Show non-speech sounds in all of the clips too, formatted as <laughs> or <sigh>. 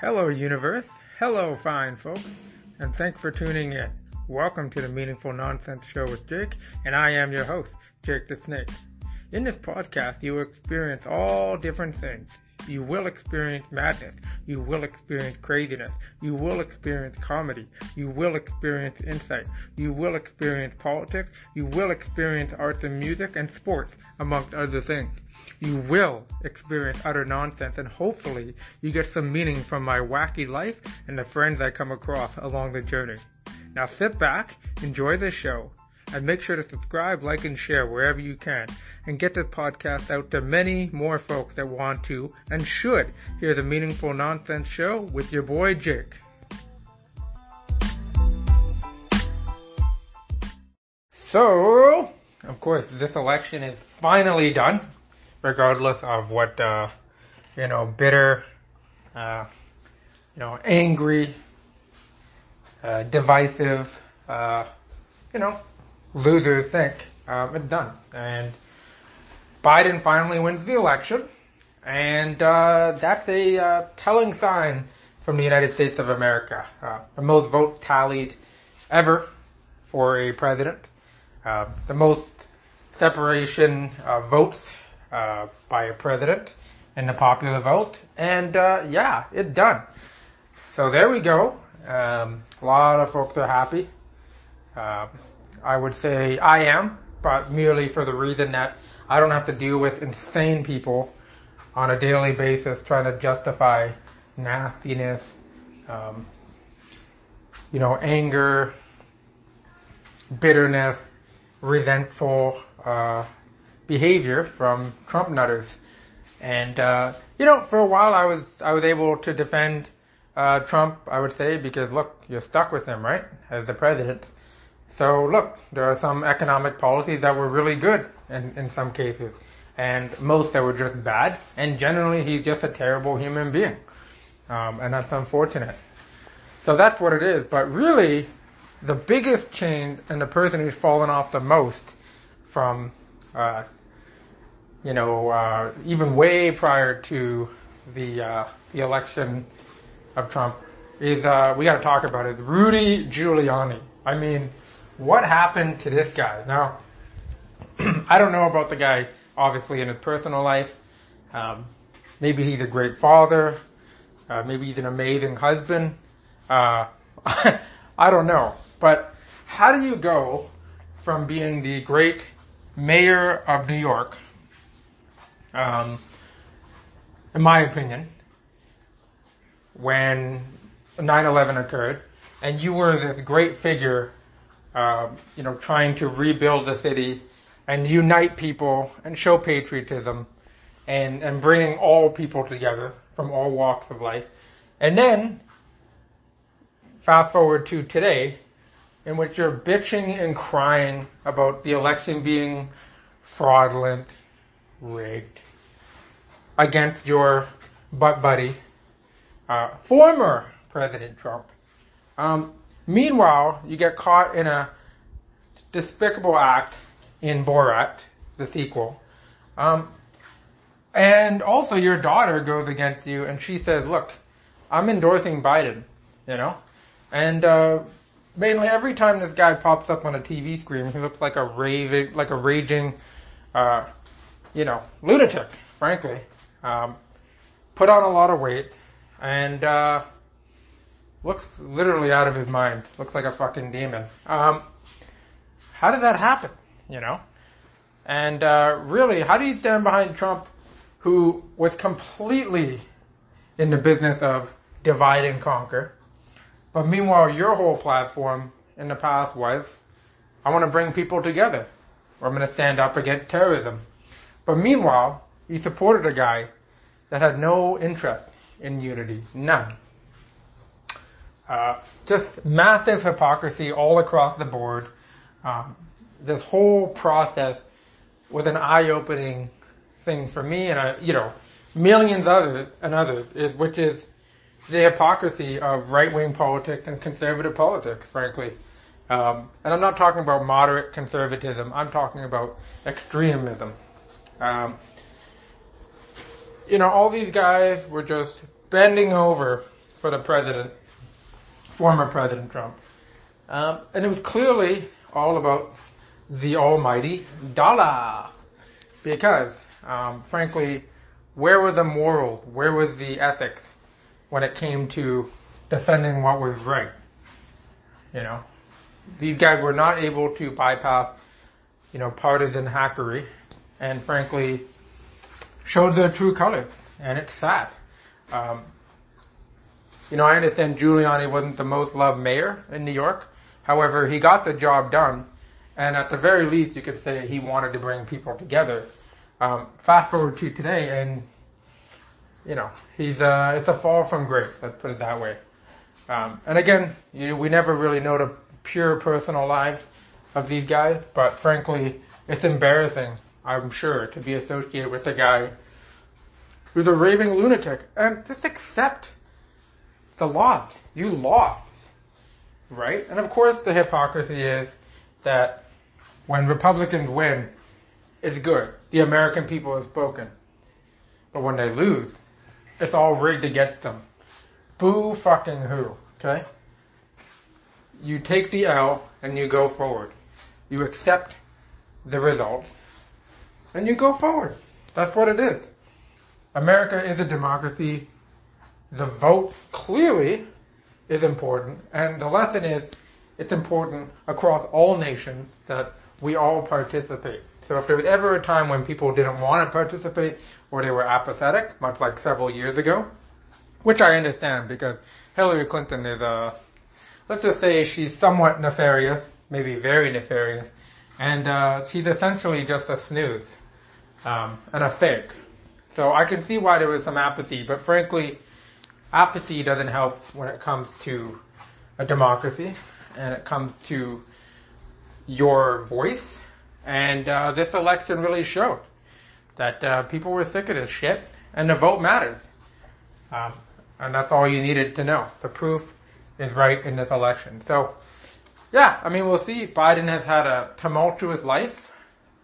Hello, universe. Hello, fine folks. And thanks for tuning in. Welcome to the Meaningful Nonsense Show with Jake, and I am your host, Jake the Snake. In this podcast, you will experience all different things. You will experience madness. You will experience craziness. You will experience comedy. You will experience insight. You will experience politics. You will experience arts and music and sports, amongst other things. You will experience utter nonsense and hopefully you get some meaning from my wacky life and the friends I come across along the journey. Now sit back, enjoy the show, and make sure to subscribe, like, and share wherever you can, and get this podcast out to many more folks that want to and should hear the Meaningful Nonsense Show with your boy Jake. So, of course, this election is finally done, regardless of what, uh, you know, bitter, uh, you know, angry, uh, divisive, uh, you know, losers think. Um, it's done. And Biden finally wins the election. And uh, that's a uh, telling sign from the United States of America. Uh, the most votes tallied ever for a president. Uh, the most separation votes uh, by a president in the popular vote. And uh, yeah, it's done. So there we go. Um, a lot of folks are happy. I would say I am, but merely for the reason that I don't have to deal with insane people on a daily basis trying to justify nastiness, um, you know, anger, bitterness, resentful uh, behavior from Trump nutters. And uh, you know, for a while I was I was able to defend uh, Trump. I would say because look, you're stuck with him, right, as the president. So look, there are some economic policies that were really good in, in some cases, and most that were just bad. And generally, he's just a terrible human being, um, and that's unfortunate. So that's what it is. But really, the biggest change and the person who's fallen off the most from, uh, you know, uh, even way prior to the uh, the election of Trump is uh, we got to talk about it. Rudy Giuliani. I mean, what happened to this guy? Now, <clears throat> I don't know about the guy, obviously, in his personal life. Um, maybe he's a great father. Uh, maybe he's an amazing husband. Uh, <laughs> I don't know. But how do you go from being the great mayor of New York, um, in my opinion, when 9-11 occurred, and you were this great figure uh, you know, trying to rebuild the city and unite people and show patriotism and, and bringing all people together from all walks of life. And then, fast forward to today, in which you're bitching and crying about the election being fraudulent, rigged, against your butt buddy, uh, former President Trump. Um, Meanwhile, you get caught in a despicable act in Borat, the sequel. Um, and also your daughter goes against you and she says, look, I'm endorsing Biden, you know? And, uh, mainly every time this guy pops up on a TV screen, he looks like a raving, like a raging, uh, you know, lunatic, frankly. Um, put on a lot of weight and, uh, looks literally out of his mind. Looks like a fucking demon. Um, how did that happen? You know? And uh, really, how do you stand behind Trump, who was completely in the business of divide and conquer, but meanwhile, your whole platform in the past was, I want to bring people together, or I'm going to stand up against terrorism. But meanwhile, you supported a guy that had no interest in unity, none. Uh, just massive hypocrisy all across the board. Um, this whole process was an eye-opening thing for me and, uh, you know, millions others and others, which is the hypocrisy of right-wing politics and conservative politics, frankly. Um, and I'm not talking about moderate conservatism. I'm talking about extremism. Um, you know, all these guys were just bending over for the president, former President Trump. Um, and it was clearly all about the almighty dollar. Because, um, frankly, where were the morals, where was the ethics when it came to defending what was right? You know, these guys were not able to bypass, you know, partisan hackery and frankly showed their true colors. And it's sad. Um, you know, I understand Giuliani wasn't the most loved mayor in New York. However, he got the job done. And at the very least, you could say he wanted to bring people together. Um, fast forward to today, and you know, he's uh, it's a fall from grace. Let's put it that way. Um, and again, you we never really know the pure personal lives of these guys, but frankly, it's embarrassing. I'm sure to be associated with a guy who's a raving lunatic, and just accept the law. You lost, right? And of course, the hypocrisy is that when Republicans win, it's good. The American people have spoken. But when they lose, it's all rigged against them. Boo fucking who, okay? You take the L and you go forward. You accept the results and you go forward. That's what it is. America is a democracy. The vote clearly is important and the lesson is it's important across all nations that we all participate. So if there was ever a time when people didn't want to participate or they were apathetic, much like several years ago, which I understand because Hillary Clinton is a, let's just say she's somewhat nefarious, maybe very nefarious, and uh, she's essentially just a snooze um, and a fake. So I can see why there was some apathy, but frankly, apathy doesn't help when it comes to a democracy and it comes to your voice. And uh, this election really showed that uh, people were sick of this shit, and the vote matters. Um, and that's all you needed to know. The proof is right in this election. So, yeah, I mean, we'll see. Biden has had a tumultuous life.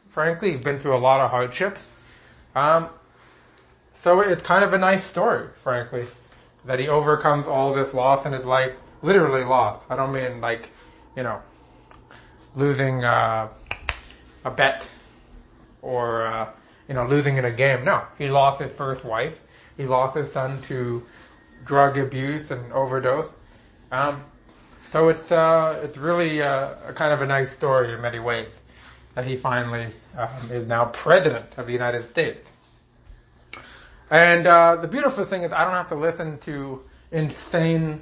Frankly, he's been through a lot of hardships. Um, so it's kind of a nice story, frankly, that he overcomes all this loss in his life. Literally lost. I don't mean like, you know, losing uh, a bet or uh, you know losing in a game. No, he lost his first wife. He lost his son to drug abuse and overdose. Um, so it's uh, it's really uh, a kind of a nice story in many ways that he finally um, is now president of the United States. And uh, the beautiful thing is I don't have to listen to insane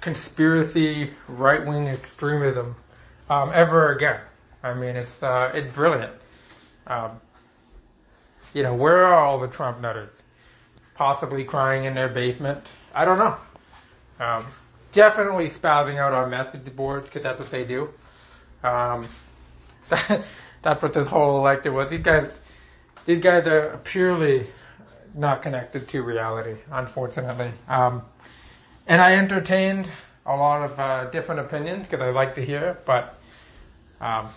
conspiracy right wing extremism um, ever again. I mean, it's uh, it's brilliant. Um, you know, where are all the Trump nutters? Possibly crying in their basement. I don't know. Um, definitely spouting out on message boards because that's what they do. Um, <laughs> that's what this whole elected was. These guys, these guys are purely not connected to reality, unfortunately. Um, and I entertained a lot of uh, different opinions because I like to hear, but um,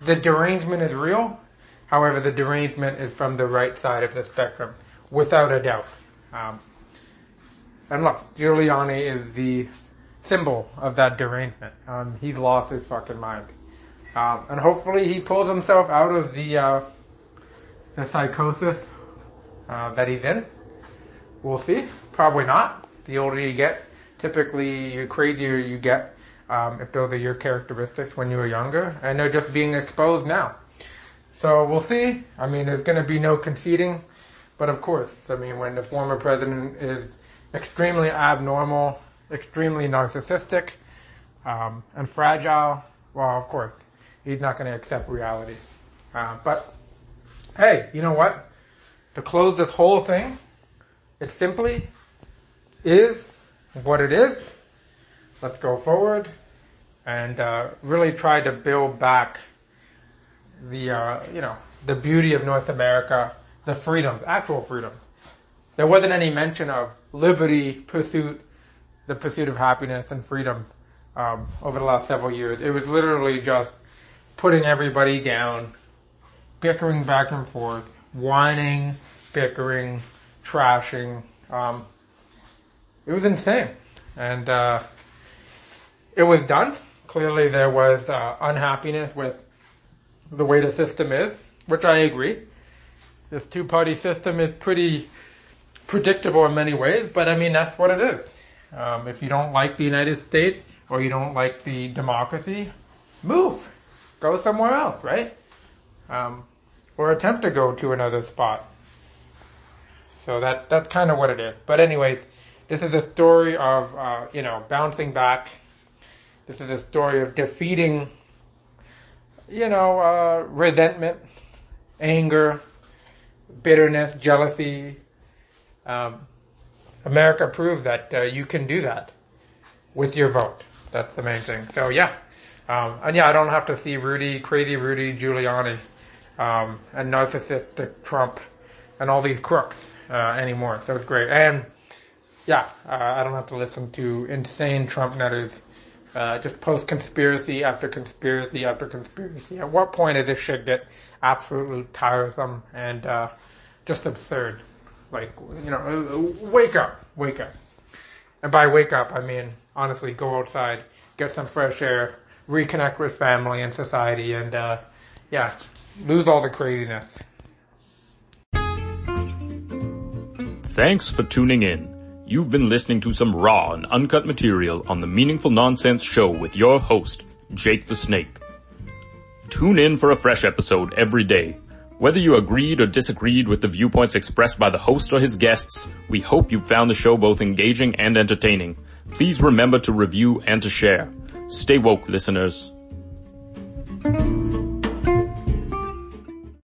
the derangement is real. However, the derangement is from the right side of the spectrum, without a doubt. Um, and look, Giuliani is the symbol of that derangement. Um, he's lost his fucking mind. Um, and hopefully he pulls himself out of the, uh, the psychosis uh, in. We'll see. Probably not. The older you get, typically the crazier you get um, if those are your characteristics when you were younger, and they're just being exposed now. So we'll see. I mean, there's going to be no conceding, but of course, I mean, when the former president is extremely abnormal, extremely narcissistic, um, and fragile, well, of course, he's not going to accept reality. Uh, but hey, you know what? To close this whole thing, it simply is what it is. Let's go forward and uh, really try to build back the uh, you know the beauty of North America, the freedoms, actual freedom. There wasn't any mention of liberty, pursuit, the pursuit of happiness and freedom um, over the last several years. It was literally just putting everybody down, bickering back and forth, whining, bickering, trashing. Um, it was insane. And, uh, it was done. Clearly there was, uh, unhappiness with the way the system is, which I agree. This two-party system is pretty predictable in many ways, but I mean, that's what it is. Um, if you don't like the United States or you don't like the democracy, move. Go somewhere else, right? Um, or attempt to go to another spot. So that, that's kind of what it is. But anyway, this is a story of, uh, you know, bouncing back. This is a story of defeating, you know, uh, resentment, anger, bitterness, jealousy. Um, America proved that uh, you can do that with your vote. That's the main thing. So yeah, um, and yeah, I don't have to see Rudy, crazy Rudy Giuliani, um, and narcissistic Trump, and all these crooks uh, anymore. So it's great. And yeah, uh, I don't have to listen to insane Trump nutters. Uh, just post conspiracy after conspiracy after conspiracy. At what point does this shit get absolutely tiresome and uh, just absurd? Like, you know, uh, wake up, wake up. And by wake up, I mean, honestly, go outside, get some fresh air, reconnect with family and society, and, uh, yeah, lose all the craziness. Thanks for tuning in. You've been listening to some raw and uncut material on the Meaningful Nonsense Show with your host, Jake the Snake. Tune in for a fresh episode every day whether you agreed or disagreed with the viewpoints expressed by the host or his guests, we hope you found the show both engaging and entertaining. Please remember to review and to share. Stay woke, listeners.